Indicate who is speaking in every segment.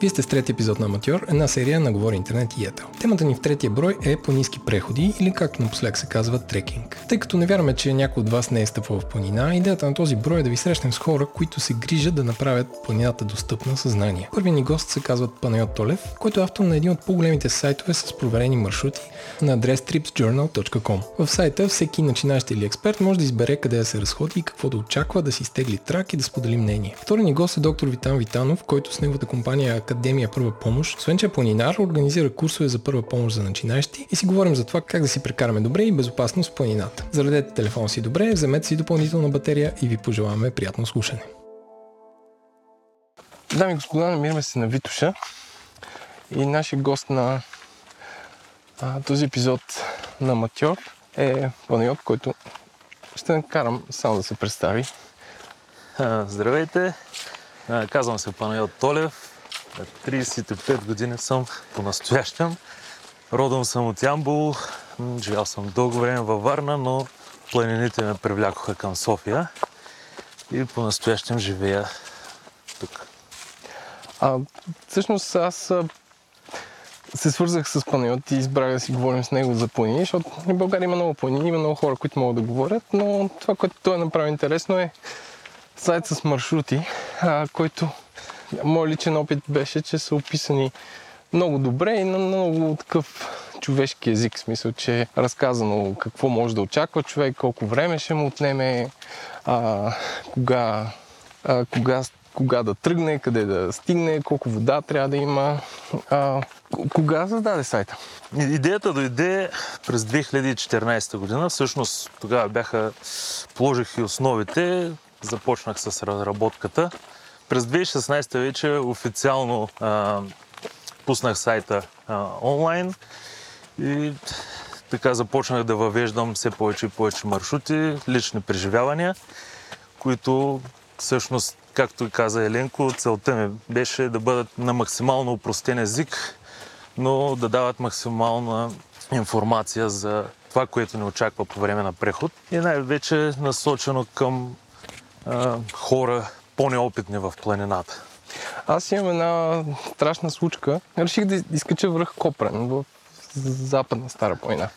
Speaker 1: Вие сте с трети епизод на Аматьор, една серия на Говори Интернет и Етел. Темата ни в третия брой е по-низки преходи или както напоследък се казва трекинг. Тъй като не вярваме, че някой от вас не е стъпвал в планина, идеята на този брой е да ви срещнем с хора, които се грижат да направят планината достъпна съзнание. Първият ни гост се казва Панайот Толев, който е автор на един от по-големите сайтове с проверени маршрути на адрес tripsjournal.com. В сайта всеки начинащ или експерт може да избере къде да се разходи и какво да очаква, да си стегли трак и да сподели мнение. Втори ни гост е доктор Витан Витанов, който с неговата компания Академия Първа помощ, освен че е планинар, организира курсове за първа помощ за начинаещи и си говорим за това как да си прекараме добре и безопасно с планината. Заредете телефон си добре, вземете си допълнителна батерия и ви пожелаваме приятно слушане. Дами и господа, намираме се на Витуша и нашия гост на а, този епизод на Матьор е Панайот, който ще накарам само да се представи.
Speaker 2: Здравейте, казвам се Панайот Толев, 35 години съм по-настоящем. Родом съм от Ямбул, живял съм дълго време във Варна, но планините ме привлякоха към София и по-настоящем живея тук.
Speaker 1: А, всъщност аз се свързах с Панайот и избрах да си говорим с него за планини, защото в България има много планини, има много хора, които могат да говорят, но това, което той е направи интересно е сайт с маршрути, а, който Моят личен опит беше, че са описани много добре и на много такъв човешки език, в смисъл, че е разказано какво може да очаква човек, колко време ще му отнеме, а, кога, а, кога, кога да тръгне, къде да стигне, колко вода трябва да има. А, кога създаде сайта?
Speaker 2: Идеята дойде през 2014 година. Всъщност тогава бяха, положих и основите, започнах с разработката. През 2016 вече официално а, пуснах сайта а, онлайн и така започнах да въвеждам все повече и повече маршрути, лични преживявания, които всъщност, както и каза Еленко, целта ми беше да бъдат на максимално упростен език, но да дават максимална информация за това, което ни очаква по време на преход. И най-вече насочено към а, хора, по-неопитни в планината?
Speaker 1: Аз имам една страшна случка. Реших да изкача връх Копрен в западна Стара планина.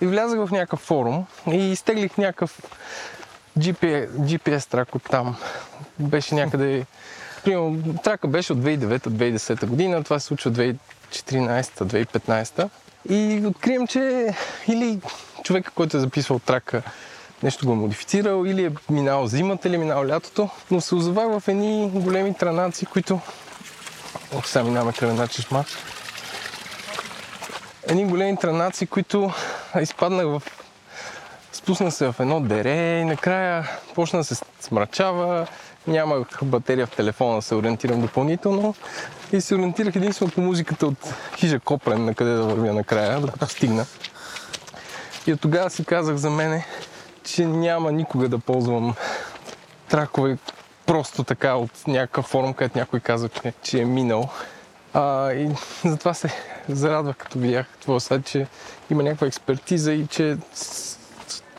Speaker 1: И влязах в някакъв форум и изтеглих някакъв GPS, GPS трак от там. Беше някъде... Примерно, трака беше от 2009-2010 година, това се случва 2014-2015. И открием, че или човека, който е записвал трака, нещо го е модифицирал или е минал зимата или е минал лятото, но се озовах в едни големи транаци, които... Ох, сега минаваме край чешма. Едни големи транаци, които изпаднах в... Спуснах се в едно дере и накрая почна да се смрачава, нямах батерия в телефона да се ориентирам допълнително и се ориентирах единствено по музиката от Хижа Копрен, на къде да вървя накрая, докато стигна. И от тогава си казах за мене, че няма никога да ползвам тракове просто така от някакъв форум, където някой казва, че, че е минал. А, и затова се зарадвах, като видях това сайт, че има някаква експертиза и че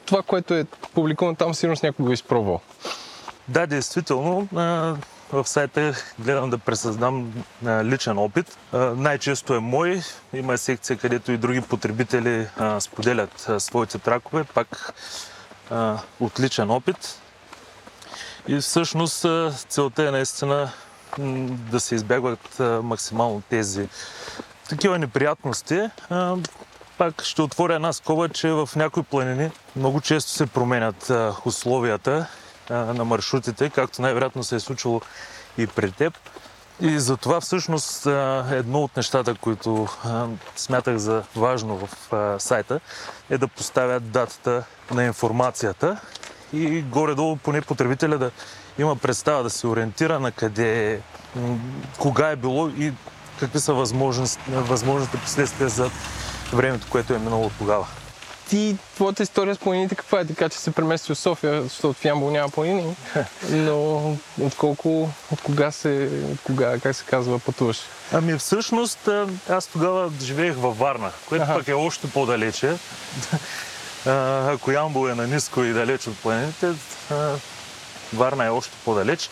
Speaker 1: това, което е публикувано там, сигурно някой го е изпробвал.
Speaker 2: Да, действително. В сайта гледам да пресъздам личен опит. Най-често е мой. Има секция, където и други потребители споделят своите тракове. Пак а, отличен опит. И всъщност целта е наистина да се избягват максимално тези такива неприятности. Пак ще отворя една скоба, че в някои планини много често се променят условията на маршрутите, както най-вероятно се е случило и при теб. И затова всъщност едно от нещата, които смятах за важно в сайта, е да поставя датата на информацията и горе-долу поне потребителя да има представа да се ориентира на къде, кога е било и какви са възможните последствия за времето, което е минало тогава
Speaker 1: ти, твоята история с планините каква е? Така че се премести в София, защото в Ямбол няма планини. Но от колко, от кога се, от кога, как се казва, пътуваш?
Speaker 2: Ами всъщност аз тогава живеех във Варна, което ага. пък е още по-далече. Ако Ямбол е на ниско и далеч от планините, Варна е още по-далеч.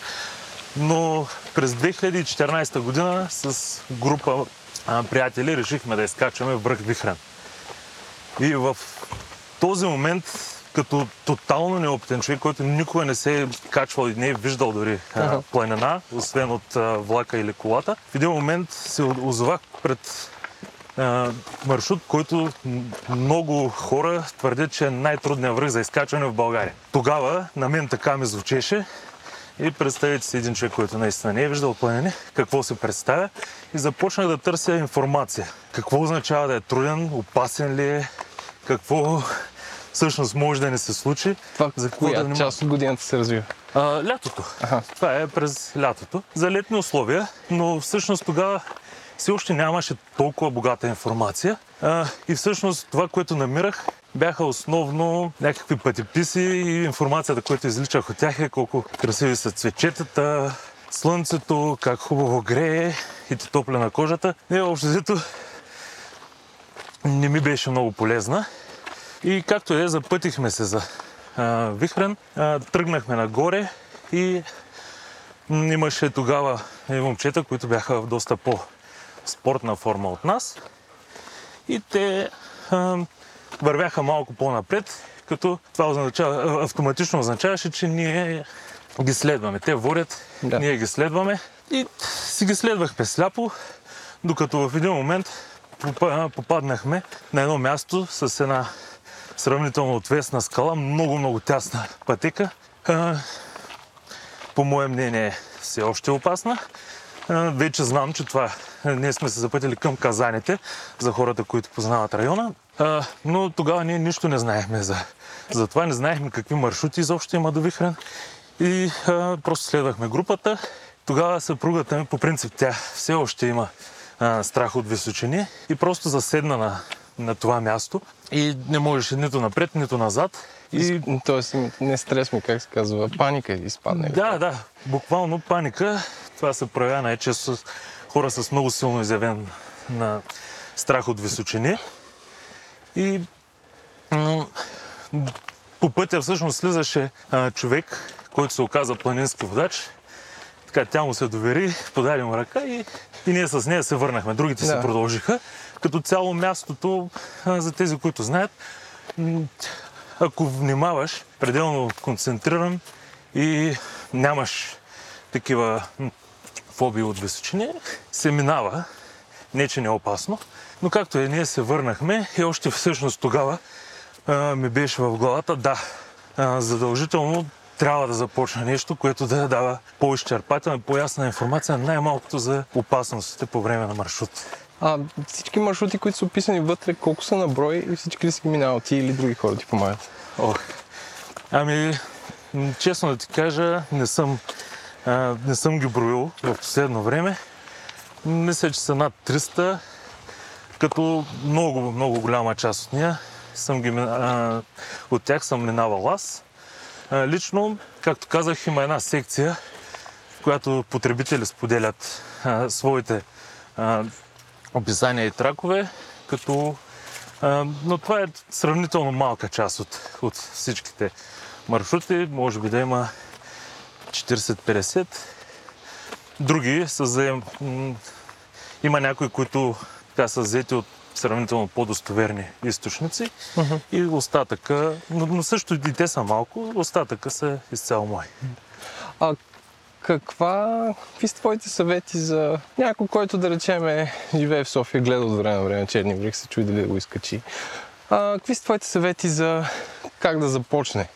Speaker 2: Но през 2014 година с група приятели решихме да изкачваме връх Вихрен. И в този момент, като тотално неопитен човек, който никога не се е качвал и не е виждал дори а, планина, освен от а, влака или колата, в един момент се озовах пред а, маршрут, който много хора твърдят, че е най-трудният връх за изкачване в България. Тогава на мен така ми звучеше и представете си един човек, който наистина не е виждал планини, какво се представя и започнах да търся информация. Какво означава да е труден, опасен ли е, какво всъщност може да не се случи.
Speaker 3: Това за коя да част от годината се развива?
Speaker 2: А, лятото. Аха. Това е през лятото. За летни условия, но всъщност тогава все още нямаше толкова богата информация. А, и всъщност това, което намирах, бяха основно някакви пътеписи и информацията, която изличах от тях е колко красиви са цветчетата, слънцето, как хубаво грее и те топля на кожата. Не, общо взето не ми беше много полезна. И както е, запътихме се за а, Вихрен, а, тръгнахме нагоре и имаше тогава момчета, които бяха в доста по-спортна форма от нас. И те а, вървяха малко по-напред, като това означава, автоматично означаваше, че ние ги следваме. Те водят, да. ние ги следваме и си ги следвахме сляпо, докато в един момент попаднахме на едно място с една сравнително отвесна скала, много-много тясна пътека. По мое мнение все още опасна. Вече знам, че това ние сме се запътили към казаните за хората, които познават района. Но тогава ние нищо не знаехме за, за това. Не знаехме какви маршрути изобщо има до Вихрен. И просто следвахме групата. Тогава съпругата ми, по принцип, тя все още има а, страх от височини и просто заседна на, на това място и не можеше нито напред, нито назад.
Speaker 3: И... Тоест не стрес ми, как се казва, паника изпадне.
Speaker 2: Да, да, буквално паника. Това се проявява най-често с хора с много силно изявен на страх от височини. И по пътя всъщност слизаше а, човек, който се оказа планински водач. Така тя му се довери, подаде му ръка и, и ние с нея се върнахме. Другите да. се продължиха. Като цяло мястото, за тези, които знаят, ако внимаваш, пределно концентриран и нямаш такива фобии от височини, се минава. Не, че не е опасно. Но както е, ние се върнахме и още всъщност тогава а, ми беше в главата, да, а, задължително трябва да започне нещо, което да дава по-изчерпателна, по-ясна информация, най-малкото за опасностите по време на маршрут.
Speaker 3: А всички маршрути, които са описани вътре, колко са на брой и всички ли си ги минават? Ти или други хора ти помагат?
Speaker 2: Ох, ами, честно да ти кажа, не съм, а, не съм ги броил в последно време. Мисля, че са над 300, като много, много голяма част от нея съм ги, а, от тях съм минавал аз. Лично, както казах, има една секция, в която потребители споделят своите описания и тракове, като но това е сравнително малка част от, от всичките маршрути. Може би да има 40-50. Други са заем... Има някои, които така са взети от сравнително по-достоверни източници uh-huh. и остатъка, но, но също и те са малко, остатъка са изцяло мои.
Speaker 3: А каква, какви са твоите съвети за някой, който да речем живее в София, гледа от време на време черни брик, се чуи дали да го изкачи. А, какви са твоите съвети за как да започне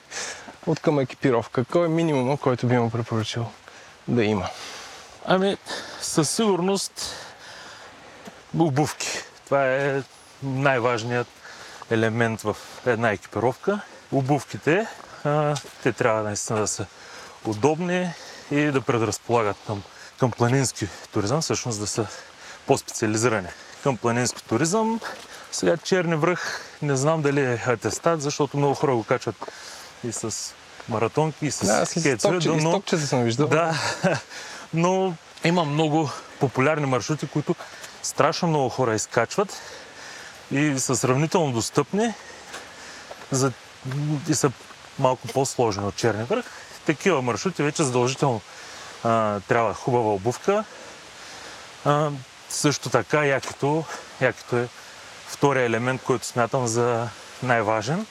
Speaker 3: от към екипировка? Кой е минимума, който би му препоръчал да има?
Speaker 2: Ами, със сигурност обувки. Това е най-важният елемент в една екипировка. Обувките, те трябва наистина да са удобни и да предразполагат към, към планински туризъм, всъщност да са по-специализирани към планински туризъм. Сега черни връх, не знам дали е атестат, защото много хора го качват и с маратонки, и с
Speaker 3: да, кетове. Но... Стопчета съм виждал.
Speaker 2: Да, но има много популярни маршрути, които страшно много хора изкачват и са сравнително достъпни за... и са малко по-сложни от Черни връх. Такива маршрути вече задължително а, трябва хубава обувка. А, също така якито, якито е втория елемент, който смятам за най-важен.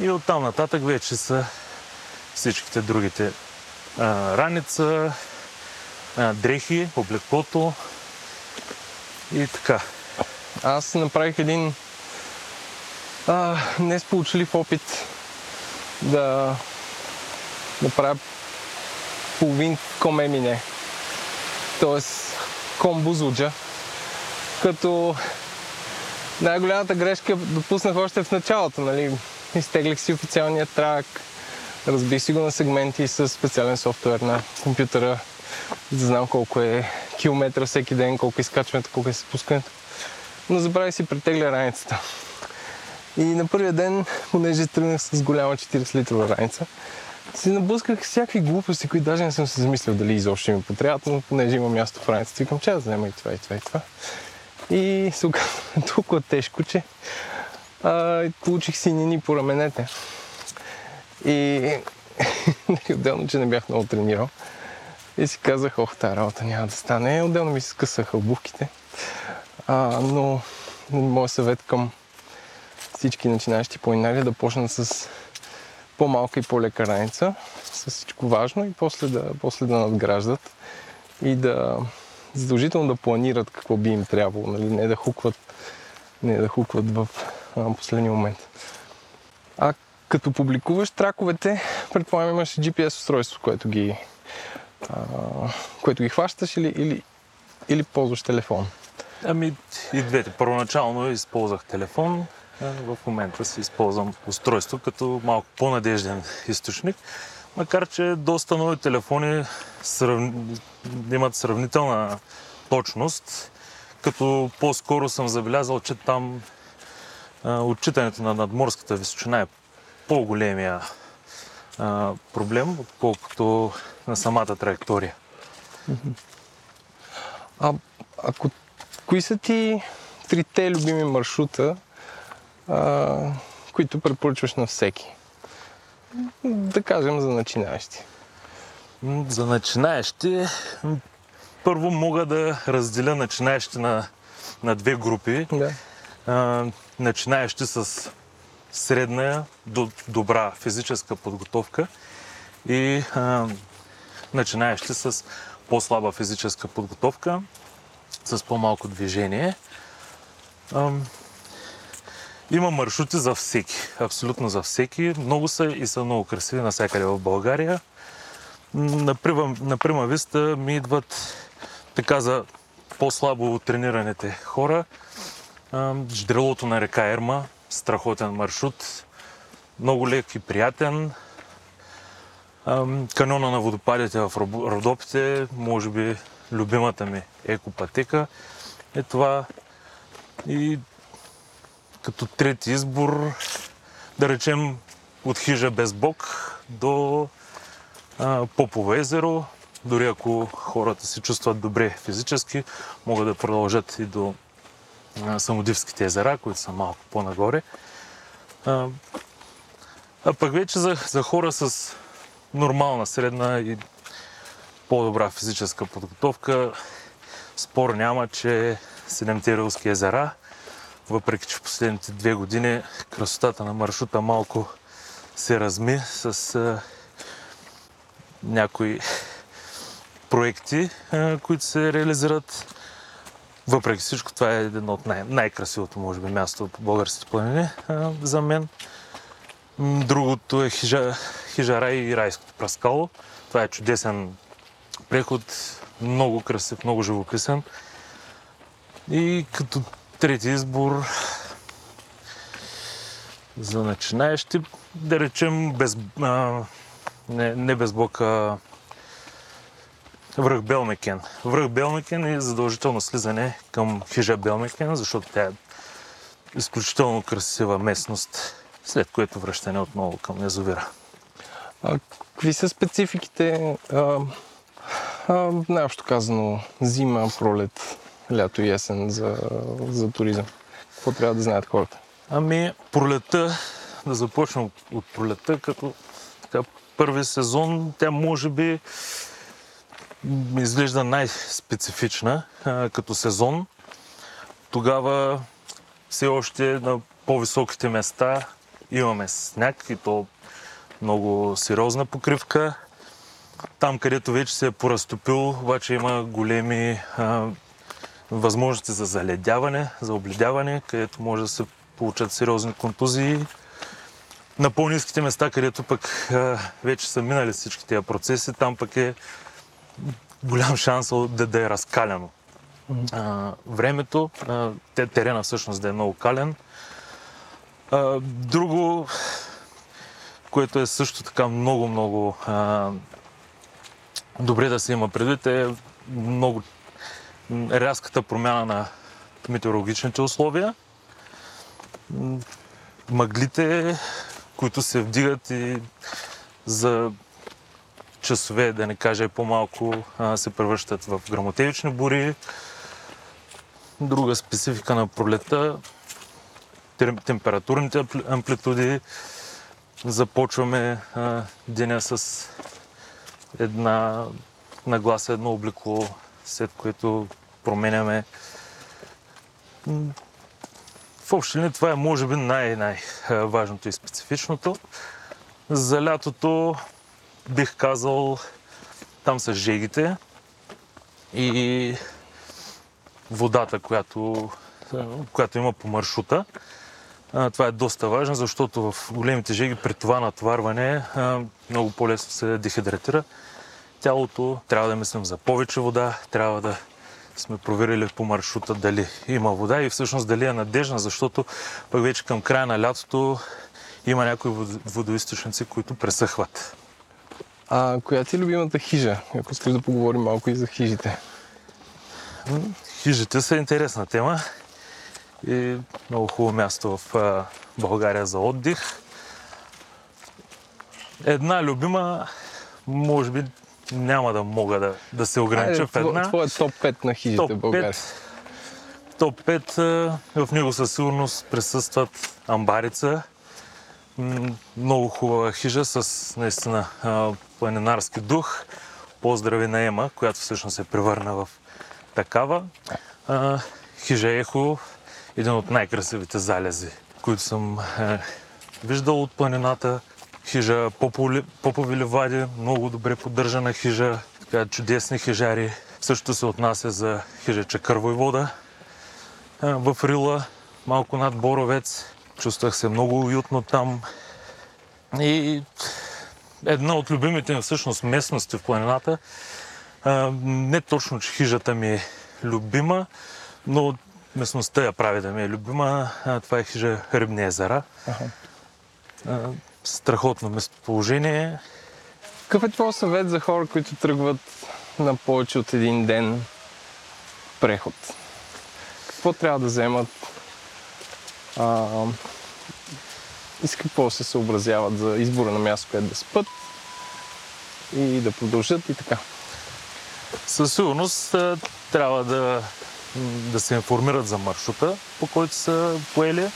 Speaker 2: И оттам нататък вече са всичките другите а, раница, а, дрехи, облеклото и така.
Speaker 1: Аз направих един а, несполучлив опит да направя половин комемине. Тоест комбузуджа. Като най-голямата грешка допуснах още в началото. Нали? Изтеглих си официалния трак, разбих си го на сегменти с специален софтуер на компютъра, да знам колко е километра всеки ден, колко е изкачването, колко е спускането. Но забравих си претегля раницата. И на първия ден, понеже тръгнах с голяма 40 литрова раница, си наблъсках всякакви глупости, които даже не съм се замислил дали изобщо ми потребват, но понеже има място в раницата, викам, че да взема и това, и това, и това. И се оказа толкова тежко, че а, получих синини по раменете. И отделно, че не бях много тренирал. И си казах, ох, тази работа няма да стане. Отделно ми се скъсаха обувките. А, но моят съвет към всички начинаещи планинари е да почнат с по-малка и по-лека раница, с всичко важно и после да, после да надграждат и да задължително да планират какво би им трябвало, нали? не да хукват, не да хукват в а, последния момент. А като публикуваш траковете, предполагам имаш GPS устройство, което ги, което ги хващаш или, или, или ползваш телефон.
Speaker 2: Ами и двете. Първоначално използвах телефон, в момента си използвам устройство като малко по-надежден източник. Макар, че доста нови телефони срав... имат сравнителна точност, като по-скоро съм забелязал, че там а, отчитането на надморската височина е по-големия а, проблем, отколкото на самата траектория.
Speaker 1: А ако кои са ти трите любими маршрута, а, които препоръчваш на всеки? Да кажем за начинаещи.
Speaker 2: За начинаещи, първо мога да разделя начинаещи на, на две групи.
Speaker 1: Да.
Speaker 2: А, начинаещи с средна до добра физическа подготовка и а, начинаещи с по-слаба физическа подготовка, с по-малко движение. А, има маршрути за всеки, абсолютно за всеки. Много са и са много красиви навсякъде в България. На Прима Виста ми идват така за по-слабо тренираните хора. Ждрелото на река Ерма, страхотен маршрут, много лек и приятен. Канона на водопадите в Родопите, може би любимата ми екопатека е това. И като трети избор, да речем от хижа без бок до а, Попово езеро. Дори ако хората се чувстват добре физически, могат да продължат и до а, Самодивските езера, които са малко по-нагоре. А, а пък вече за, за хора с нормална, средна и по-добра физическа подготовка, спор няма, че Седемте Рилски езера въпреки че в последните две години красотата на маршрута малко се разми с а, някои проекти, а, които се реализират. Въпреки всичко, това е едно от най- най-красивото, може би, място по българските планини за мен. Другото е хижа, хижа и райското праскало. Това е чудесен преход, много красив, много живописен. И като трети избор за начинаещи, да речем без, а, не, не без блока връх Белмекен. Връх Белмекен е задължително слизане към хижа Белмекен, защото тя е изключително красива местност, след което връщане отново към язовира.
Speaker 1: А, какви са спецификите, а, а, най-общо казано, зима, пролет, лято и есен за, за туризъм? Какво трябва да знаят хората?
Speaker 2: Ами, пролета, да започнем от пролета, като така, първи сезон, тя може би изглежда най-специфична като сезон. Тогава все още на по-високите места имаме сняг и то много сериозна покривка. Там, където вече се е поразтопил, обаче има големи а, възможности за заледяване, за обледяване, където може да се получат сериозни контузии. На по-низките места, където пък а, вече са минали всички тези процеси, там пък е голям шанс да, да е разкаляно. А, времето, а, те, терена всъщност да е много кален. А, друго, което е също така много-много добре да се има предвид е много рязката промяна на метеорологичните условия. Мъглите, които се вдигат и за часове, да не кажа и по-малко, се превръщат в грамотевични бури. Друга специфика на пролета температурните амплитуди. Започваме деня с една нагласа, едно облекло, след което променяме. В общи това е може би най-най-важното и специфичното. За лятото бих казал там са жегите и водата, която, която има по маршрута. Това е доста важно, защото в големите жеги при това натварване много по-лесно се дехидратира. Тялото трябва да мислим за повече вода, трябва да сме проверили по маршрута дали има вода и всъщност дали е надежна, защото пък вече към края на лятото има някои водоисточници, които пресъхват.
Speaker 1: А коя ти е любимата хижа? Ако искаш да поговорим малко и за хижите.
Speaker 2: Хижите са интересна тема и много хубаво място в България за отдих. Една любима, може би няма да мога да, да се огранича в една.
Speaker 1: Твоя топ 5 на хижите
Speaker 2: топ
Speaker 1: в България.
Speaker 2: 5, топ 5, в него със сигурност присъстват Амбарица. Много хубава хижа с наистина планинарски дух. Поздрави на Ема, която всъщност се превърна в такава. Хижа Ехо един от най-красивите залези, които съм е, виждал от планината. Хижа Попови, Попови много добре поддържана хижа, така, чудесни хижари. Също се отнася за хижа Чакървой вода. В Рила, малко над Боровец. Чувствах се много уютно там. И една от любимите ми всъщност местности в планината. Не точно, че хижата ми е любима, но местността я прави да ми е любима. Това е хижа Рибни езера. Ага. Страхотно местоположение.
Speaker 1: Какъв е твой съвет за хора, които тръгват на повече от един ден преход? Какво трябва да вземат? А, и с какво се съобразяват за избора на място, където да спът и да продължат и така?
Speaker 2: Със сигурност трябва да да се информират за маршрута, по който са поели,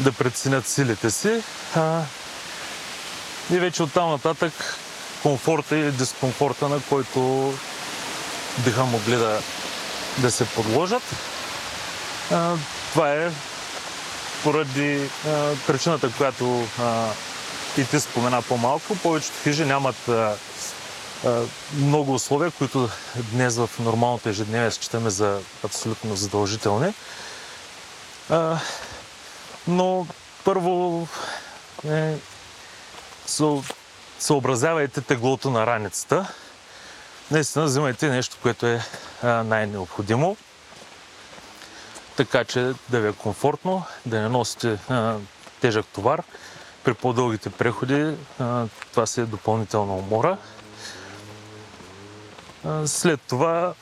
Speaker 2: да преценят силите си а, и вече оттам нататък комфорта или дискомфорта, на който биха могли да, да се подложат. А, това е поради а, причината, която а, и ти спомена по-малко. Повечето хижи нямат а, много условия, които днес в нормалното ежедневие считаме за абсолютно задължителни. Но първо е, съобразявайте теглото на раницата. Наистина взимайте нещо, което е най-необходимо, така че да ви е комфортно, да не носите тежък товар. При по-дългите преходи това си е допълнителна умора. След това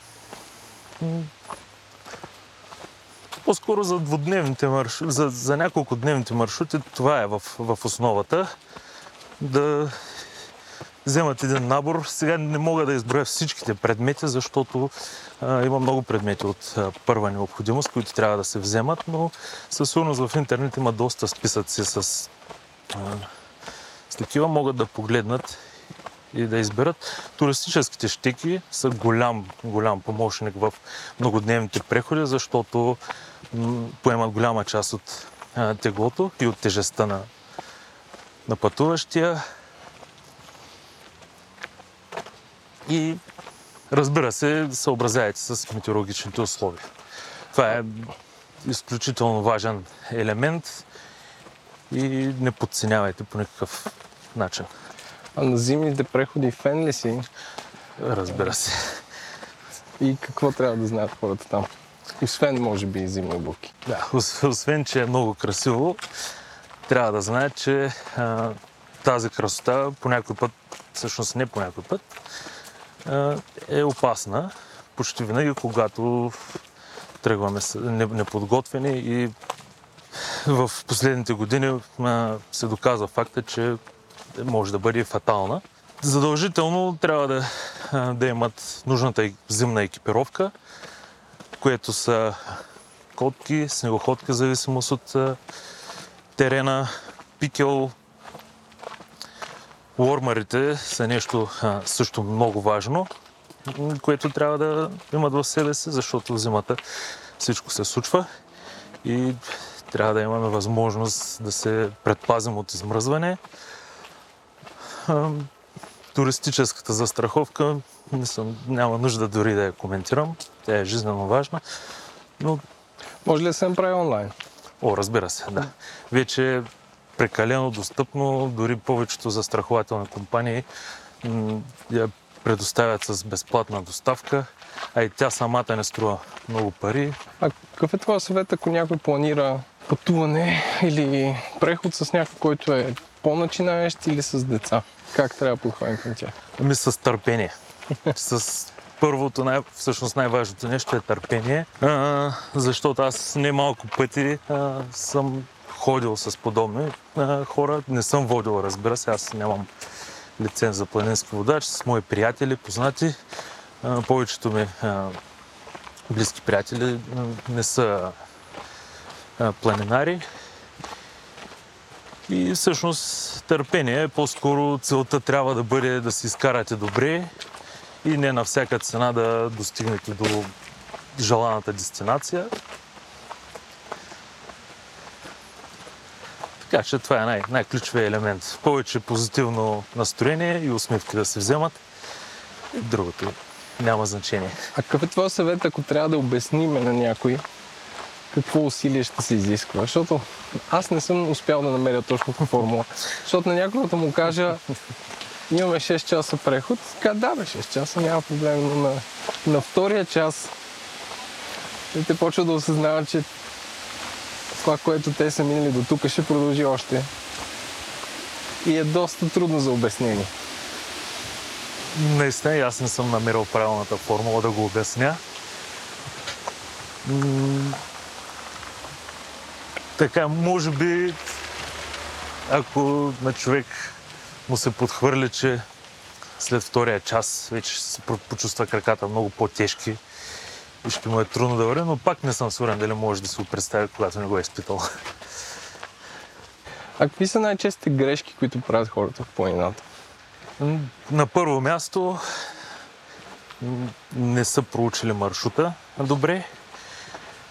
Speaker 2: по-скоро за двудневните маршрути, за, за няколко дневните маршрути, това е в, в основата. Да вземат един набор. Сега не мога да изброя всичките предмети, защото а, има много предмети от а, първа необходимост, които трябва да се вземат, но със сигурност в интернет има доста списъци с, а, с такива. Могат да погледнат и да изберат. Туристическите щеки са голям, голям помощник в многодневните преходи, защото м, поемат голяма част от а, теглото и от тежестта на, на пътуващия. И разбира се, съобразявайте с метеорологичните условия. Това е изключително важен елемент и не подценявайте по никакъв начин.
Speaker 1: А на зимните преходи фен ли си?
Speaker 2: Разбира се.
Speaker 1: И какво трябва да знаят хората там? Освен, може би, и зимни обувки.
Speaker 2: Да, ос- освен, че е много красиво, трябва да знаят, че а, тази красота по някой път, всъщност не по някой път, е опасна. Почти винаги, когато тръгваме неподготвени и в последните години се доказва факта, че може да бъде фатална. Задължително трябва да, да имат нужната зимна екипировка, което са котки, снегоходки, зависимост от терена, пикел. Уормарите са нещо а, също много важно, което трябва да имат в себе си, защото в зимата всичко се случва и трябва да имаме възможност да се предпазим от измръзване. А, Туристическата застраховка не съм, няма нужда дори да я коментирам. Тя е жизненно важна. Но
Speaker 1: Може ли да се направи онлайн?
Speaker 2: О, разбира се, да. Вече прекалено достъпно, дори повечето застрахователни компании я предоставят с безплатна доставка, а и тя самата не струва много пари.
Speaker 1: А какъв е твой съвет, ако някой планира пътуване или преход с някой, който е по-начинаещ или с деца? Как трябва да подходим към тях?
Speaker 2: Ами с търпение. с първото, най- всъщност най-важното нещо е търпение, а, защото аз не малко пъти а, съм ходил с подобни а, хора. Не съм водил, разбира се, аз нямам лиценз за планински водач, с мои приятели, познати. А, повечето ми а, близки приятели не са планинари. И всъщност търпение е по-скоро целта трябва да бъде да се изкарате добре и не на всяка цена да достигнете до желаната дестинация. Така че това е най- най-ключовият елемент. Повече позитивно настроение и усмивки да се вземат. Другото няма значение.
Speaker 1: А какъв е твой съвет, ако трябва да обясниме на някой какво усилие ще се изисква? Защото аз не съм успял да намеря точната формула. Защото на някой да му кажа, имаме 6 часа преход, така да бе, 6 часа няма проблем, но на, на втория час те почват да осъзнават, че това, което те са минали до тук, ще продължи още. И е доста трудно за обяснение.
Speaker 2: Наистина, и аз не съм намерил правилната формула да го обясня. Така, може би, ако на човек му се подхвърли, че след втория час вече се почувства краката много по-тежки и ще му е трудно да върви, но пак не съм сигурен дали може да си го представи, когато не го е изпитал.
Speaker 1: А какви са най-честите грешки, които правят хората в планината?
Speaker 2: На първо място не са проучили маршрута добре,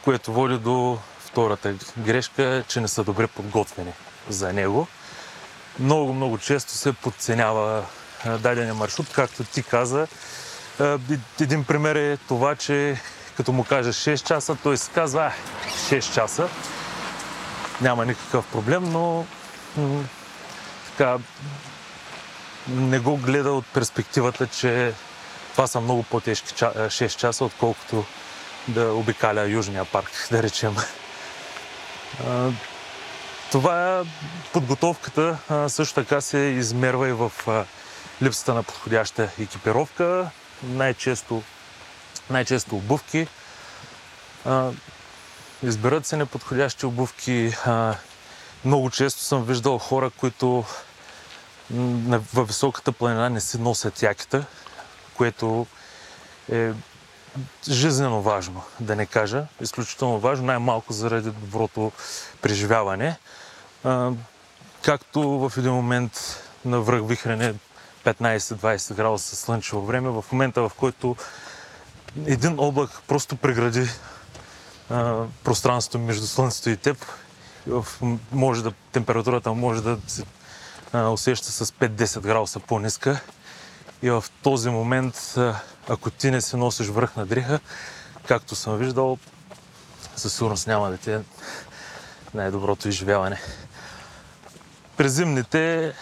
Speaker 2: което води до втората грешка, че не са добре подготвени за него. Много, много често се подценява дадения маршрут, както ти каза. Един пример е това, че като му кажеш 6 часа, той си казва, а, 6 часа, няма никакъв проблем, но м, така, не го гледа от перспективата, че това са много по-тежки ча- 6 часа, отколкото да обикаля Южния парк, да речем. Това подготовката също така се измерва и в липсата на подходяща екипировка, най-често, най-често обувки. А, Изберат се неподходящи обувки. Много често съм виждал хора, които във високата планина не си носят якета, което е жизненно важно, да не кажа. Изключително важно, най-малко заради доброто преживяване. Както в един момент на връхвихрене 15-20 градуса слънчево време, в момента в който един облак просто прегради а, пространството между Слънцето и теб, може да, температурата може да се а, усеща с 5-10 градуса по-ниска. И в този момент, а, ако ти не се носиш връх на дриха, както съм виждал, със сигурност няма да ти е най-доброто изживяване. През зимните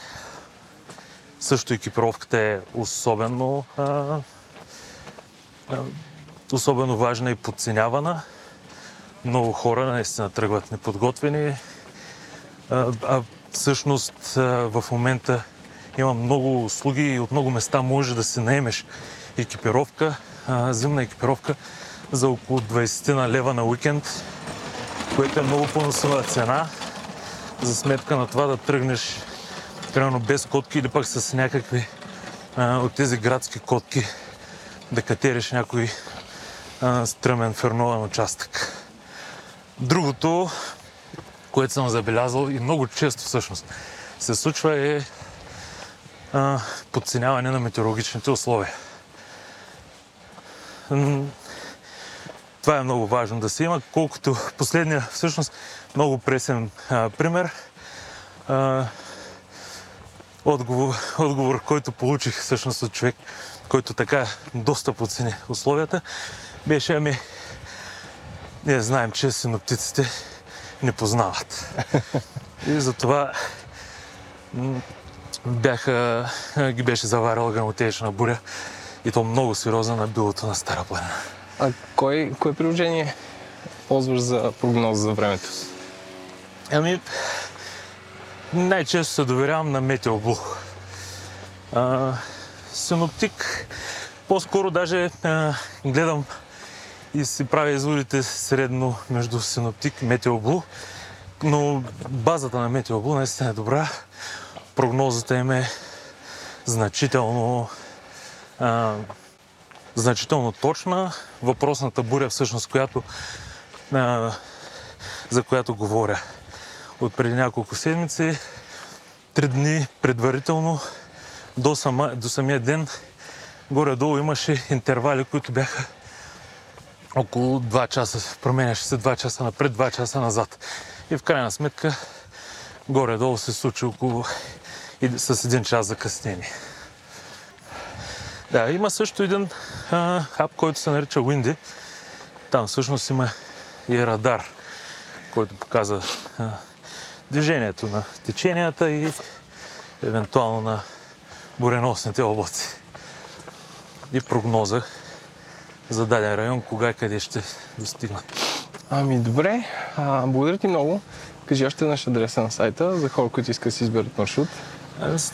Speaker 2: също екипировката е особено, а, особено важна и подценявана. Много хора наистина тръгват неподготвени. А, всъщност в момента има много услуги и от много места може да се наемеш екипировка, зимна екипировка за около 20 на лева на уикенд, което е много по-насова цена, за сметка на това да тръгнеш примерно без котки или пък с някакви от тези градски котки да катериш някой а, стръмен ферновен участък. Другото, което съм забелязал и много често всъщност се случва е а, подценяване на метеорологичните условия. Това е много важно да се има, колкото последния, всъщност, много пресен а, пример. А, отговор, отговор, който получих всъщност от човек, който така доста подцени условията, беше ами, ние знаем, че синоптиците не познават. И затова бяха, ги беше заварила грамотечна буря и то много сериозна на билото на Стара планина.
Speaker 1: А кой, кое приложение ползваш за прогноза за времето?
Speaker 2: Ами, най-често се доверявам на Метеоблу. А, синоптик, по-скоро даже а, гледам и си правя изводите средно между синоптик и Метеоблу, но базата на Метеоблу наистина е добра. Прогнозата им е значително а, значително точна. Въпросната буря, всъщност, която, а, за която говоря от преди няколко седмици, три дни предварително до, сама, до самия ден горе-долу имаше интервали, които бяха около 2 часа, променяше се 2 часа напред, 2 часа назад. И в крайна сметка горе-долу се случи около с един час закъснение. Да, има също един а, ап, който се нарича Windy. Там всъщност има и радар, който показва а, движението на теченията и евентуално на буреносните облаци. И прогноза за даден район, кога и къде ще достигнат.
Speaker 1: Ами добре, а, благодаря ти много. Кажи още наш адреса на сайта за хора, които искат да си изберат маршрут.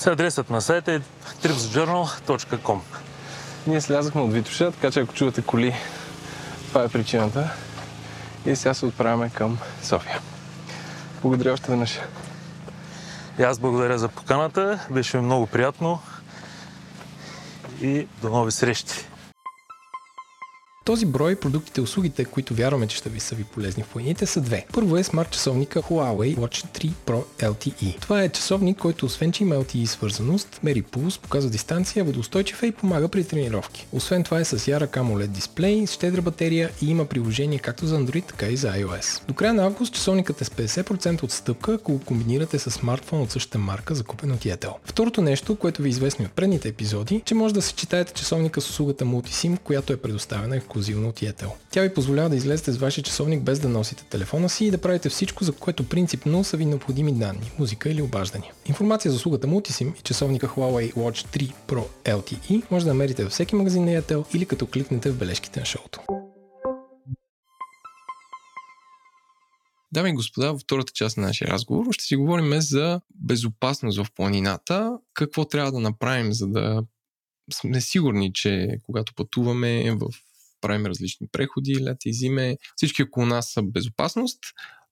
Speaker 2: Адресът на сайта е tripsjournal.com
Speaker 1: Ние слязахме от Витоша, така че ако чувате коли, това е причината. И сега се отправяме към София. Благодаря още веднъж.
Speaker 2: И аз благодаря за поканата. Беше много приятно. И до нови срещи.
Speaker 3: Този брой продуктите и услугите, които вярваме, че ще ви са ви полезни в планините, са две. Първо е смарт часовника Huawei Watch 3 Pro LTE. Това е часовник, който освен, че има LTE свързаност, мери пулс, показва дистанция, водоустойчив е и помага при тренировки. Освен това е с ярък AMOLED дисплей, с щедра батерия и има приложение както за Android, така и за iOS. До края на август часовникът е с 50% отстъпка, ако го комбинирате с смартфон от същата марка, закупен от Yetel. Второто нещо, което ви е известно от предните епизоди, че може да съчетаете часовника с услугата Multisim, която е предоставена ексклюзивно от. Тя ви позволява да излезете с вашия часовник без да носите телефона си и да правите всичко, за което принципно са ви необходими данни, музика или обаждания. Информация за услугата Multisim и часовника Huawei Watch 3 Pro LTE може да намерите във всеки магазин на Yetel или като кликнете в бележките на шоуто. Дами и господа, във втората част на нашия разговор ще си говорим за безопасност в планината, какво трябва да направим, за да сме сигурни, че когато пътуваме в правим различни преходи, лято и зиме, всички около нас са безопасност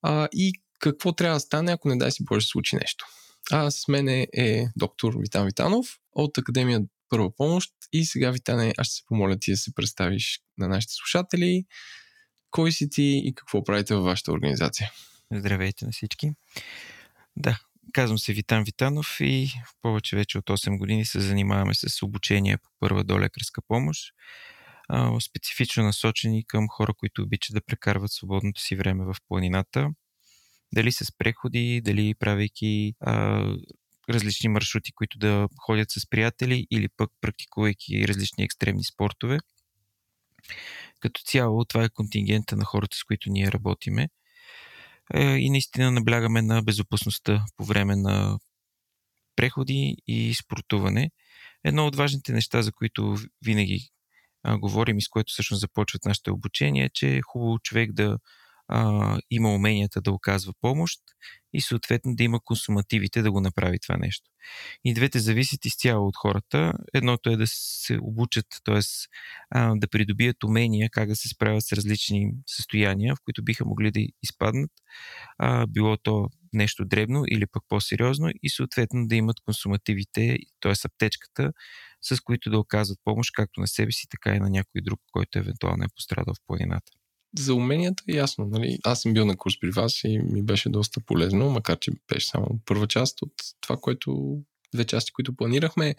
Speaker 3: а, и какво трябва да стане, ако не дай си Боже случи нещо. А с мен е доктор Витан Витанов от Академия Първа помощ и сега, Витане, аз ще се помоля ти да се представиш на нашите слушатели, кой си ти и какво правите във вашата организация.
Speaker 4: Здравейте на всички. Да, Казвам се Витан Витанов и повече вече от 8 години се занимаваме с обучение по първа до лекарска помощ, специфично насочени към хора, които обичат да прекарват свободното си време в планината. Дали с преходи, дали правейки а, различни маршрути, които да ходят с приятели или пък практикувайки различни екстремни спортове. Като цяло, това е контингента на хората, с които ние работиме. Е, и наистина наблягаме на безопасността по време на преходи и спортуване. Едно от важните неща, за които винаги а, говорим и с което всъщност започват нашите обучения, че е хубаво човек да а, има уменията да оказва помощ и съответно да има консумативите да го направи това нещо. И двете зависят изцяло от хората. Едното е да се обучат, т.е. да придобият умения как да се справят с различни състояния, в които биха могли да изпаднат, а, било то нещо дребно или пък по-сериозно и съответно да имат консумативите, т.е. аптечката, с които да оказват помощ както на себе си, така и на някой друг, който евентуално е пострадал в планината.
Speaker 3: За уменията е ясно. Нали? Аз съм бил на курс при вас и ми беше доста полезно, макар че беше само първа част от това, което две части, които планирахме.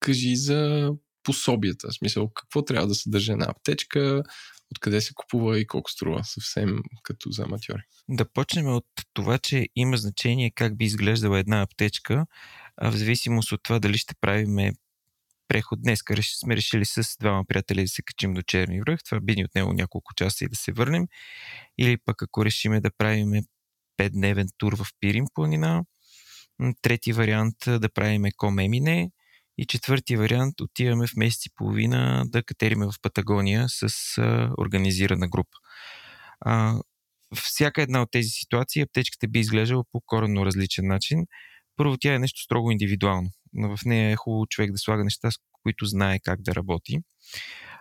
Speaker 3: Кажи за пособията. В смисъл, какво трябва да съдържа една аптечка, откъде се купува и колко струва, съвсем като за аматьори.
Speaker 4: Да почнем от това, че има значение как би изглеждала една аптечка, в зависимост от това дали ще правиме преход. Днес сме решили с двама приятели да се качим до Черни връх. Това би ни отнело няколко часа и да се върнем. Или пък ако решиме да правим 5-дневен тур в Пирин планина. Трети вариант да правим Комемине. И четвърти вариант отиваме в месец и половина да катериме в Патагония с а, организирана група. А, всяка една от тези ситуации аптечката би изглеждала по коренно различен начин. Първо, тя е нещо строго индивидуално в нея е хубаво човек да слага неща, с които знае как да работи.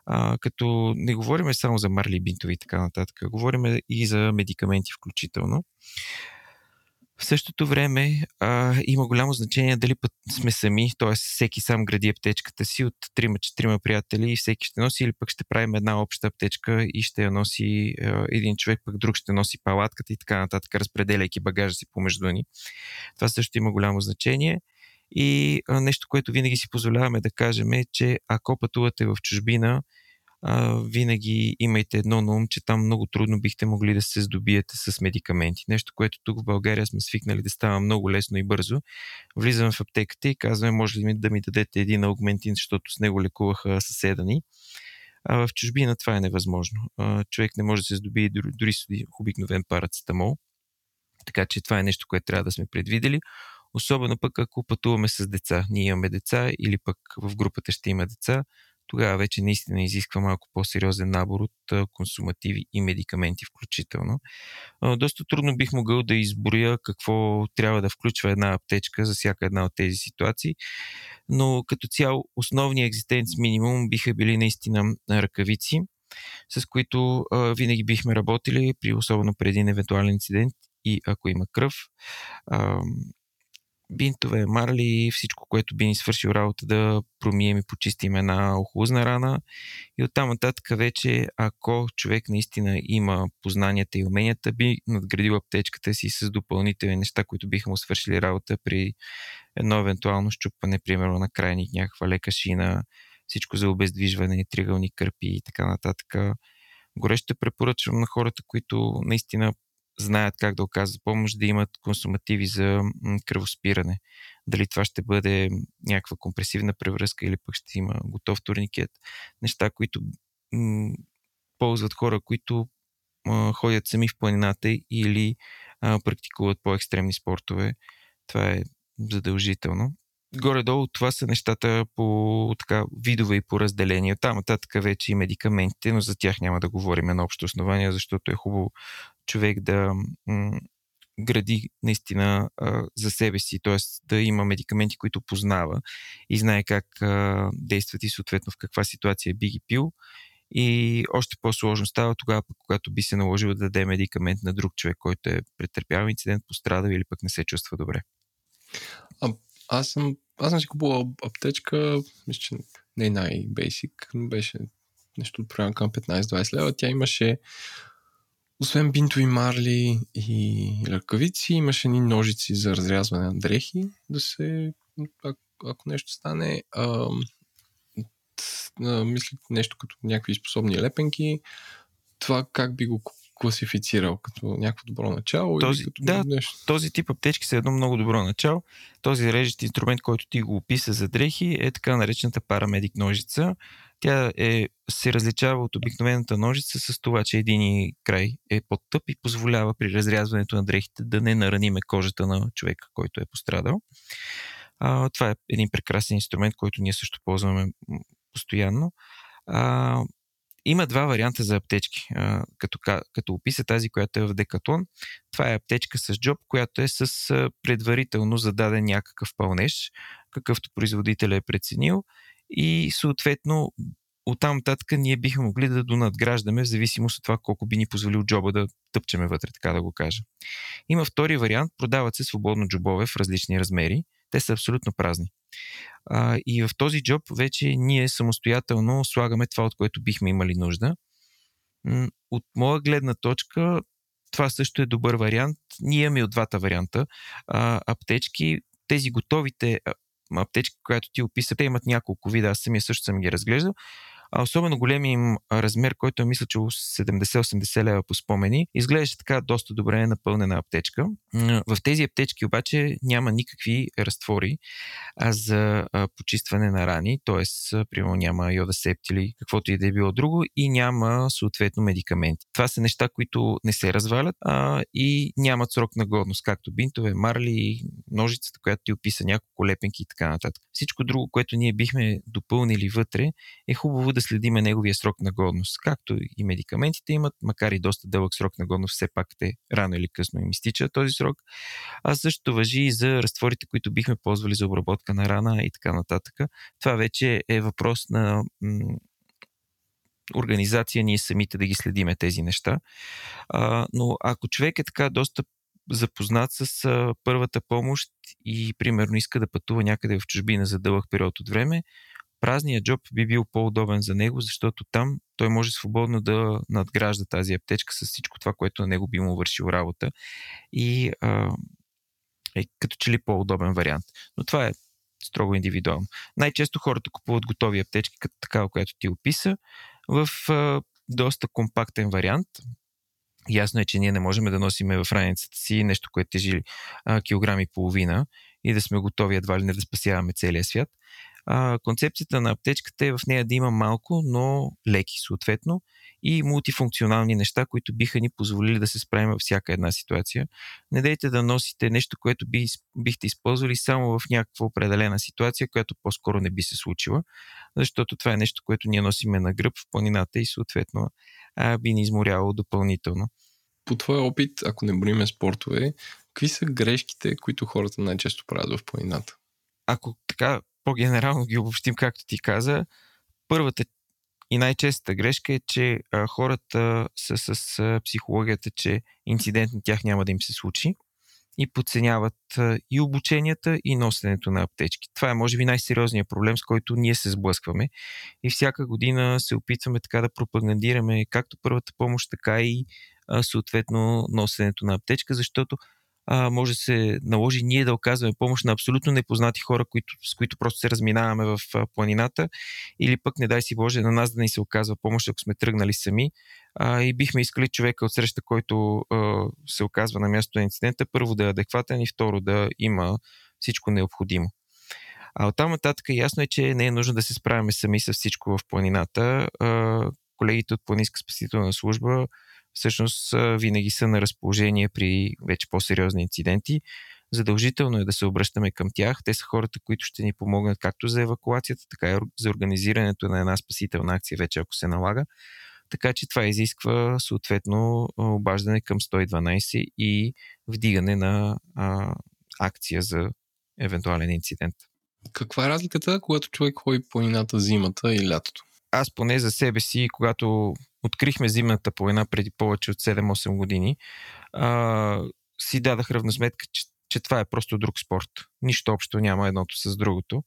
Speaker 4: А, като не говорим само за марли, бинтови и така нататък, говорим и за медикаменти включително. В същото време а, има голямо значение дали път сме сами, т.е. всеки сам гради аптечката си от 3-4 приятели и всеки ще носи или пък ще правим една обща аптечка и ще я носи а, един човек, пък друг ще носи палатката и така нататък, разпределяйки багажа си помежду ни. Това също има голямо значение. И а, нещо, което винаги си позволяваме да кажем е, че ако пътувате в чужбина, а, винаги имайте едно на ум, че там много трудно бихте могли да се здобиете с медикаменти. Нещо, което тук в България сме свикнали да става много лесно и бързо. Влизаме в аптеката и казваме, може ли ми да ми дадете един аугментин, защото с него лекуваха съседа ни. А в чужбина това е невъзможно. А, човек не може да се здоби дори, дори с обикновен парацетамол. Така че това е нещо, което трябва да сме предвидели. Особено пък ако пътуваме с деца. Ние имаме деца или пък в групата ще има деца, тогава вече наистина изисква малко по-сериозен набор от консумативи и медикаменти включително. Доста трудно бих могъл да изброя какво трябва да включва една аптечка за всяка една от тези ситуации, но като цяло основният екзистенц минимум биха били наистина ръкавици, с които винаги бихме работили, при особено преди евентуален инцидент и ако има кръв. Бинтове, марли, всичко, което би ни свършил работа да промием и почистим една охлузна рана. И оттам нататък вече, ако човек наистина има познанията и уменията, би надградил аптечката си с допълнителни неща, които биха му свършили работа при едно евентуално щупване, примерно на крайник, някаква лека шина, всичко за обездвижване, тригълни кърпи и така нататък. Горещо препоръчвам на хората, които наистина знаят как да оказват помощ, да имат консумативи за кръвоспиране. Дали това ще бъде някаква компресивна превръзка или пък ще има готов турникет. Неща, които м- ползват хора, които м- ходят сами в планината или а, практикуват по-екстремни спортове. Това е задължително. Горе-долу това са нещата по така, видове и по разделение. Там нататък вече и медикаментите, но за тях няма да говорим на общо основание, защото е хубаво човек да м- гради наистина а, за себе си, т.е. да има медикаменти, които познава и знае как а, действат и съответно в каква ситуация би ги пил. И още по-сложно става тогава, когато би се наложило да даде медикамент на друг човек, който е претърпял инцидент, пострадал или пък не се чувства добре.
Speaker 3: А, аз съм, аз съм си купувал аптечка, мисля, че не най-бейсик, но беше нещо от програма към 15-20 лева. Тя имаше
Speaker 1: освен бинтови марли и ръкавици, имаше ни ножици за разрязване на дрехи, да се, ако, ако нещо стане. А, а, мисля нещо като някакви способни лепенки. Това как би го класифицирал като някакво добро начало?
Speaker 4: Този,
Speaker 1: или като
Speaker 4: да,
Speaker 1: нещо?
Speaker 4: този тип аптечки са едно много добро начало. Този режещ инструмент, който ти го описа за дрехи, е така наречената парамедик ножица. Тя е, се различава от обикновената ножица с това, че един край е по-тъп и позволява при разрязването на дрехите да не нараниме кожата на човека, който е пострадал. А, това е един прекрасен инструмент, който ние също ползваме постоянно. А, има два варианта за аптечки. А, като, като описа тази, която е в Декатлон, това е аптечка с джоб, която е с предварително зададен някакъв пълнеж, какъвто производител е преценил и съответно оттам нататък ние бихме могли да донадграждаме в зависимост от това колко би ни позволил джоба да тъпчеме вътре, така да го кажа. Има втори вариант, продават се свободно джобове в различни размери. Те са абсолютно празни. А, и в този джоб вече ние самостоятелно слагаме това, от което бихме имали нужда. От моя гледна точка, това също е добър вариант. Ние имаме от двата варианта а, аптечки. Тези готовите аптечки, която ти описа, те имат няколко вида, аз самия също съм ги разглеждал. А особено големия им размер, който е мисля, че 70-80 лева по спомени, изглеждаше така доста добре напълнена аптечка. В тези аптечки обаче няма никакви разтвори за почистване на рани, т.е. примерно няма йодасепт или каквото и да е било друго и няма съответно медикаменти. Това са неща, които не се развалят а, и нямат срок на годност, както бинтове, марли, ножицата, която ти описа, няколко лепенки и така нататък. Всичко друго, което ние бихме допълнили вътре, е хубаво да следиме неговия срок на годност. Както и медикаментите имат, макар и доста дълъг срок на годност, все пак те рано или късно им изтича този срок. А също въжи и за разтворите, които бихме ползвали за обработка на рана и така нататък. Това вече е въпрос на м- организация, ние самите да ги следиме тези неща. А, но ако човек е така доста запознат с а, първата помощ и примерно иска да пътува някъде в чужбина за дълъг период от време, празният джоб би бил по-удобен за него, защото там той може свободно да надгражда тази аптечка с всичко това, което на него би му вършил работа и а, е като че ли по-удобен вариант. Но това е строго индивидуално. Най-често хората купуват готови аптечки, като такава, която ти описа, в а, доста компактен вариант. Ясно е, че ние не можем да носиме в раницата си нещо, което тежи а, килограми и половина и да сме готови едва ли не да спасяваме целия свят а, концепцията на аптечката е в нея да има малко, но леки съответно и мултифункционални неща, които биха ни позволили да се справим във всяка една ситуация. Не дайте да носите нещо, което би, бихте използвали само в някаква определена ситуация, която по-скоро не би се случила, защото това е нещо, което ние носиме на гръб в планината и съответно а, би ни изморявало допълнително.
Speaker 1: По твой опит, ако не броиме спортове, какви са грешките, които хората най-често правят в планината?
Speaker 4: Ако така по-генерално ги обобщим, както ти каза, първата и най-честата грешка е, че а, хората са с а, психологията, че инцидент на тях няма да им се случи и подценяват а, и обученията, и носенето на аптечки. Това е, може би, най-сериозният проблем, с който ние се сблъскваме. И всяка година се опитваме така да пропагандираме както първата помощ, така и а, съответно носенето на аптечка, защото а, може да се наложи ние да оказваме помощ на абсолютно непознати хора, които, с които просто се разминаваме в а, планината, или пък не дай си Боже на нас да ни се оказва помощ, ако сме тръгнали сами а, и бихме искали човека от среща, който а, се оказва на мястото на инцидента, първо да е адекватен и второ да има всичко необходимо. А оттам нататък ясно е, че не е нужно да се справяме сами с всичко в планината. Колегите от Планинска спасителна служба всъщност винаги са на разположение при вече по-сериозни инциденти. Задължително е да се обръщаме към тях. Те са хората, които ще ни помогнат както за евакуацията, така и за организирането на една спасителна акция, вече ако се налага. Така че това изисква съответно обаждане към 112 и вдигане на а, акция за евентуален инцидент.
Speaker 1: Каква е разликата, когато човек ходи планината зимата и лятото?
Speaker 4: Аз поне за себе си, когато открихме зимната планина преди повече от 7-8 години, а, си дадах равносметка, че, че това е просто друг спорт. Нищо общо няма едното с другото.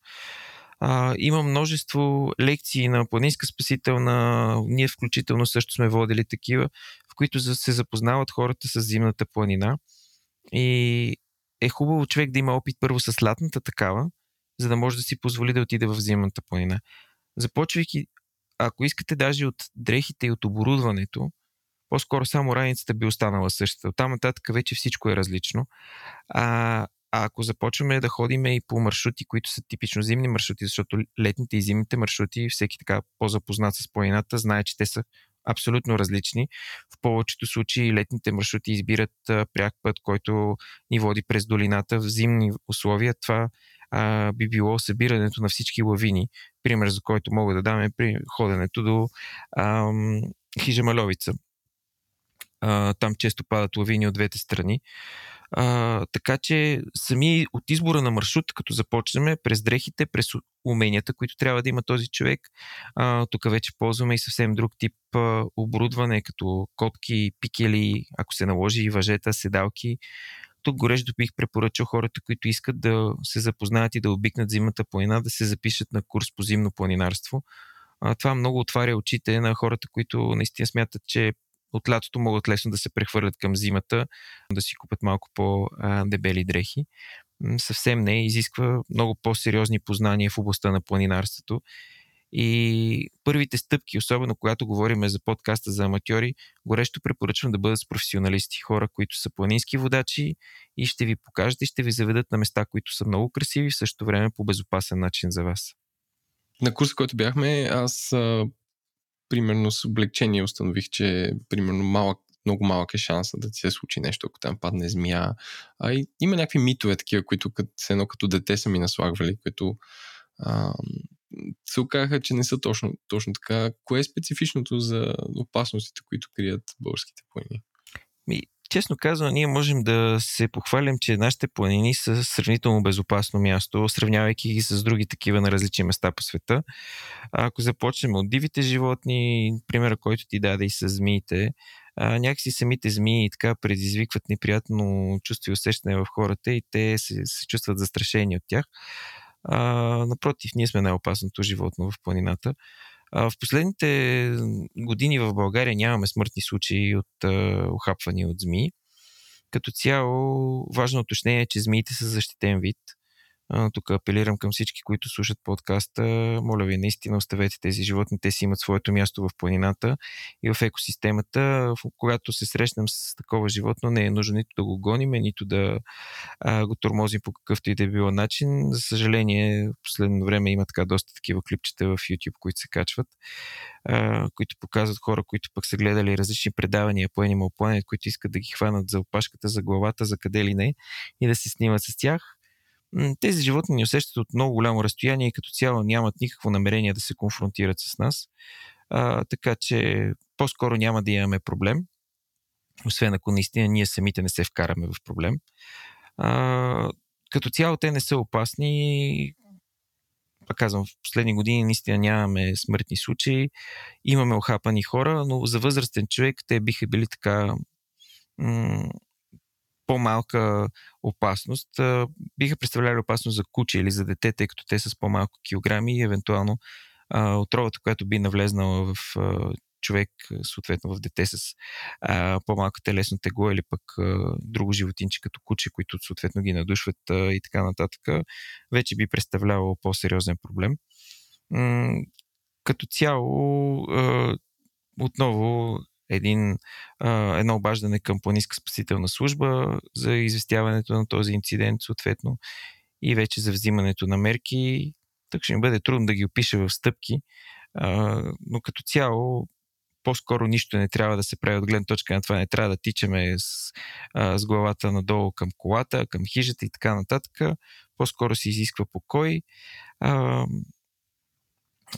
Speaker 4: А, има множество лекции на планинска спасителна, ние включително също сме водили такива, в които се запознават хората с зимната планина. И е хубаво човек да има опит първо с лятната такава, за да може да си позволи да отиде в зимната планина. Започвайки, ако искате даже от дрехите и от оборудването, по-скоро само раницата би останала същата. От там нататък вече всичко е различно. А, а ако започваме да ходиме и по маршрути, които са типично зимни маршрути, защото летните и зимните маршрути, всеки така по-запознат с планината, знае, че те са абсолютно различни. В повечето случаи летните маршрути избират пряк път, който ни води през долината в зимни условия. Това а, би било събирането на всички лавини. Пример, за който мога да дам е при ходенето до ам, Хижа Маловица. А, там често падат лавини от двете страни. А, така че сами от избора на маршрут, като започнем през дрехите, през уменията, които трябва да има този човек, а, тук вече ползваме и съвсем друг тип а, оборудване, като котки, пикели, ако се наложи, въжета, седалки. Тук горещо бих препоръчал хората, които искат да се запознаят и да обикнат зимата планина, да се запишат на курс по зимно планинарство. А, това много отваря очите на хората, които наистина смятат, че от лятото могат лесно да се прехвърлят към зимата, да си купят малко по-дебели дрехи. Съвсем не, изисква много по-сериозни познания в областта на планинарството. И първите стъпки, особено когато говорим за подкаста за аматьори, горещо препоръчвам да бъдат с професионалисти, хора, които са планински водачи и ще ви покажат и ще ви заведат на места, които са много красиви, в същото време по безопасен начин за вас.
Speaker 1: На курса, който бяхме, аз примерно с облегчение установих, че примерно малък, много малък е шанса да ти се случи нещо, ако там падне змия. А и има някакви митове такива, които като, едно като дете са ми наслагвали, които а, се оказаха, че не са точно, точно така. Кое е специфичното за опасностите, които крият българските планини?
Speaker 4: Ми, честно казано, ние можем да се похвалим, че нашите планини са сравнително безопасно място, сравнявайки ги с други такива на различни места по света. А ако започнем от дивите животни, примера, който ти даде и с змиите, а, някакси самите змии така предизвикват неприятно чувство и усещане в хората и те се, се чувстват застрашени от тях. А, напротив, ние сме най-опасното животно в планината. А, в последните години в България нямаме смъртни случаи от а, охапвани от змии. Като цяло, важно уточнение е, че змиите са защитен вид – тук апелирам към всички, които слушат подкаста. Моля ви, наистина оставете тези животни. Те си имат своето място в планината и в екосистемата. Когато се срещнем с такова животно, не е нужно нито да го гониме, нито да а, го тормозим по какъвто и да е било начин. За съжаление, в последно време има така доста такива клипчета в YouTube, които се качват, а, които показват хора, които пък са гледали различни предавания по Animal Planet, които искат да ги хванат за опашката, за главата, за къде ли не и да се снимат с тях тези животни ни усещат от много голямо разстояние и като цяло нямат никакво намерение да се конфронтират с нас. А, така че по-скоро няма да имаме проблем, освен ако наистина ние самите не се вкараме в проблем. А, като цяло те не са опасни. Пак казвам, в последни години наистина нямаме смъртни случаи. Имаме охапани хора, но за възрастен човек те биха били така по-малка опасност, биха представляли опасност за куче или за дете, тъй като те са с по-малко килограми и евентуално отровата, която би навлезнала в човек, съответно в дете с по-малко телесно тегло или пък друго животинче като куче, които съответно ги надушват и така нататък, вече би представлявало по-сериозен проблем. Като цяло, отново един, а, едно обаждане към планинска спасителна служба за известяването на този инцидент, съответно, и вече за взимането на мерки. Так ще ми бъде трудно да ги опиша в стъпки, а, но като цяло по-скоро нищо не трябва да се прави от гледна точка на това. Не трябва да тичаме с, а, с главата надолу към колата, към хижата и така нататък. По-скоро се изисква покой. А,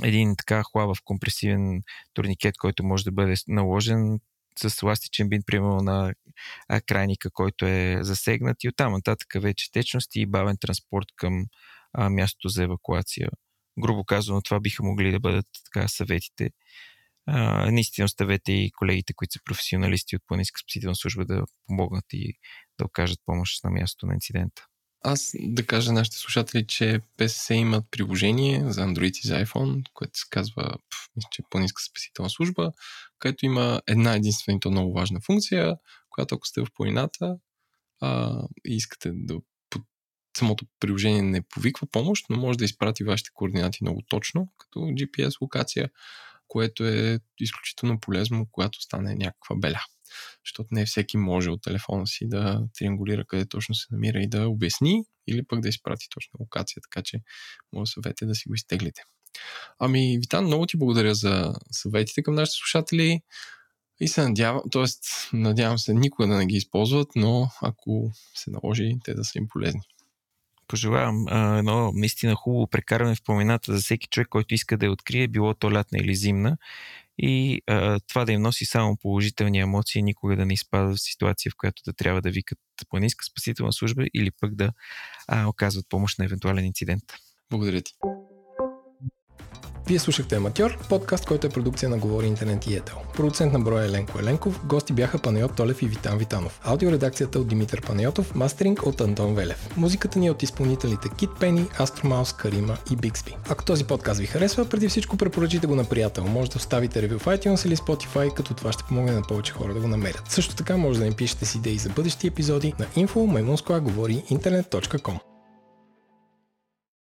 Speaker 4: един така хлабав компресивен турникет, който може да бъде наложен с еластичен бин, примерно на крайника, който е засегнат и оттам нататък вече течности и бавен транспорт към а, мястото за евакуация. Грубо казано, това биха могли да бъдат така съветите. А, наистина оставете и колегите, които са професионалисти от планинска спасителна служба да помогнат и да окажат помощ на мястото на инцидента.
Speaker 5: Аз да кажа на нашите слушатели, че PSC имат приложение за Android и за iPhone, което се казва, мисля, че е по-ниска спасителна служба, където има една единствена и то много важна функция, която ако сте в планината а, и искате да самото приложение не повиква помощ, но може да изпрати вашите координати много точно, като GPS локация, което е изключително полезно, когато стане някаква беля. Защото не всеки може от телефона си да триангулира къде точно се намира и да обясни или пък да изпрати точно локация, така че моят съвет е да си го изтеглите. Ами, Витан, много ти благодаря за съветите към нашите слушатели и се надявам, т.е. надявам се никога да не ги използват, но ако се наложи, те да са им полезни
Speaker 4: пожелавам а, едно наистина хубаво прекарване в планината за всеки човек, който иска да я открие, било то лятна или зимна. И а, това да им носи само положителни емоции, никога да не изпада в ситуация, в която да трябва да викат планинска спасителна служба или пък да а, оказват помощ на евентуален инцидент.
Speaker 5: Благодаря ти.
Speaker 3: Вие слушахте Аматьор, подкаст, който е продукция на Говори Интернет и Етел. Продуцент на броя Еленко Еленков, гости бяха Панайот Толев и Витан Витанов. Аудиоредакцията от Димитър Панайотов, мастеринг от Антон Велев. Музиката ни е от изпълнителите Кит Пени, Астромаус, Карима и Биксби. Ако този подкаст ви харесва, преди всичко препоръчите го на приятел. Може да оставите ревю в iTunes или Spotify, като това ще помогне на повече хора да го намерят. Също така може да ни пишете си идеи за бъдещи епизоди на интернет.com.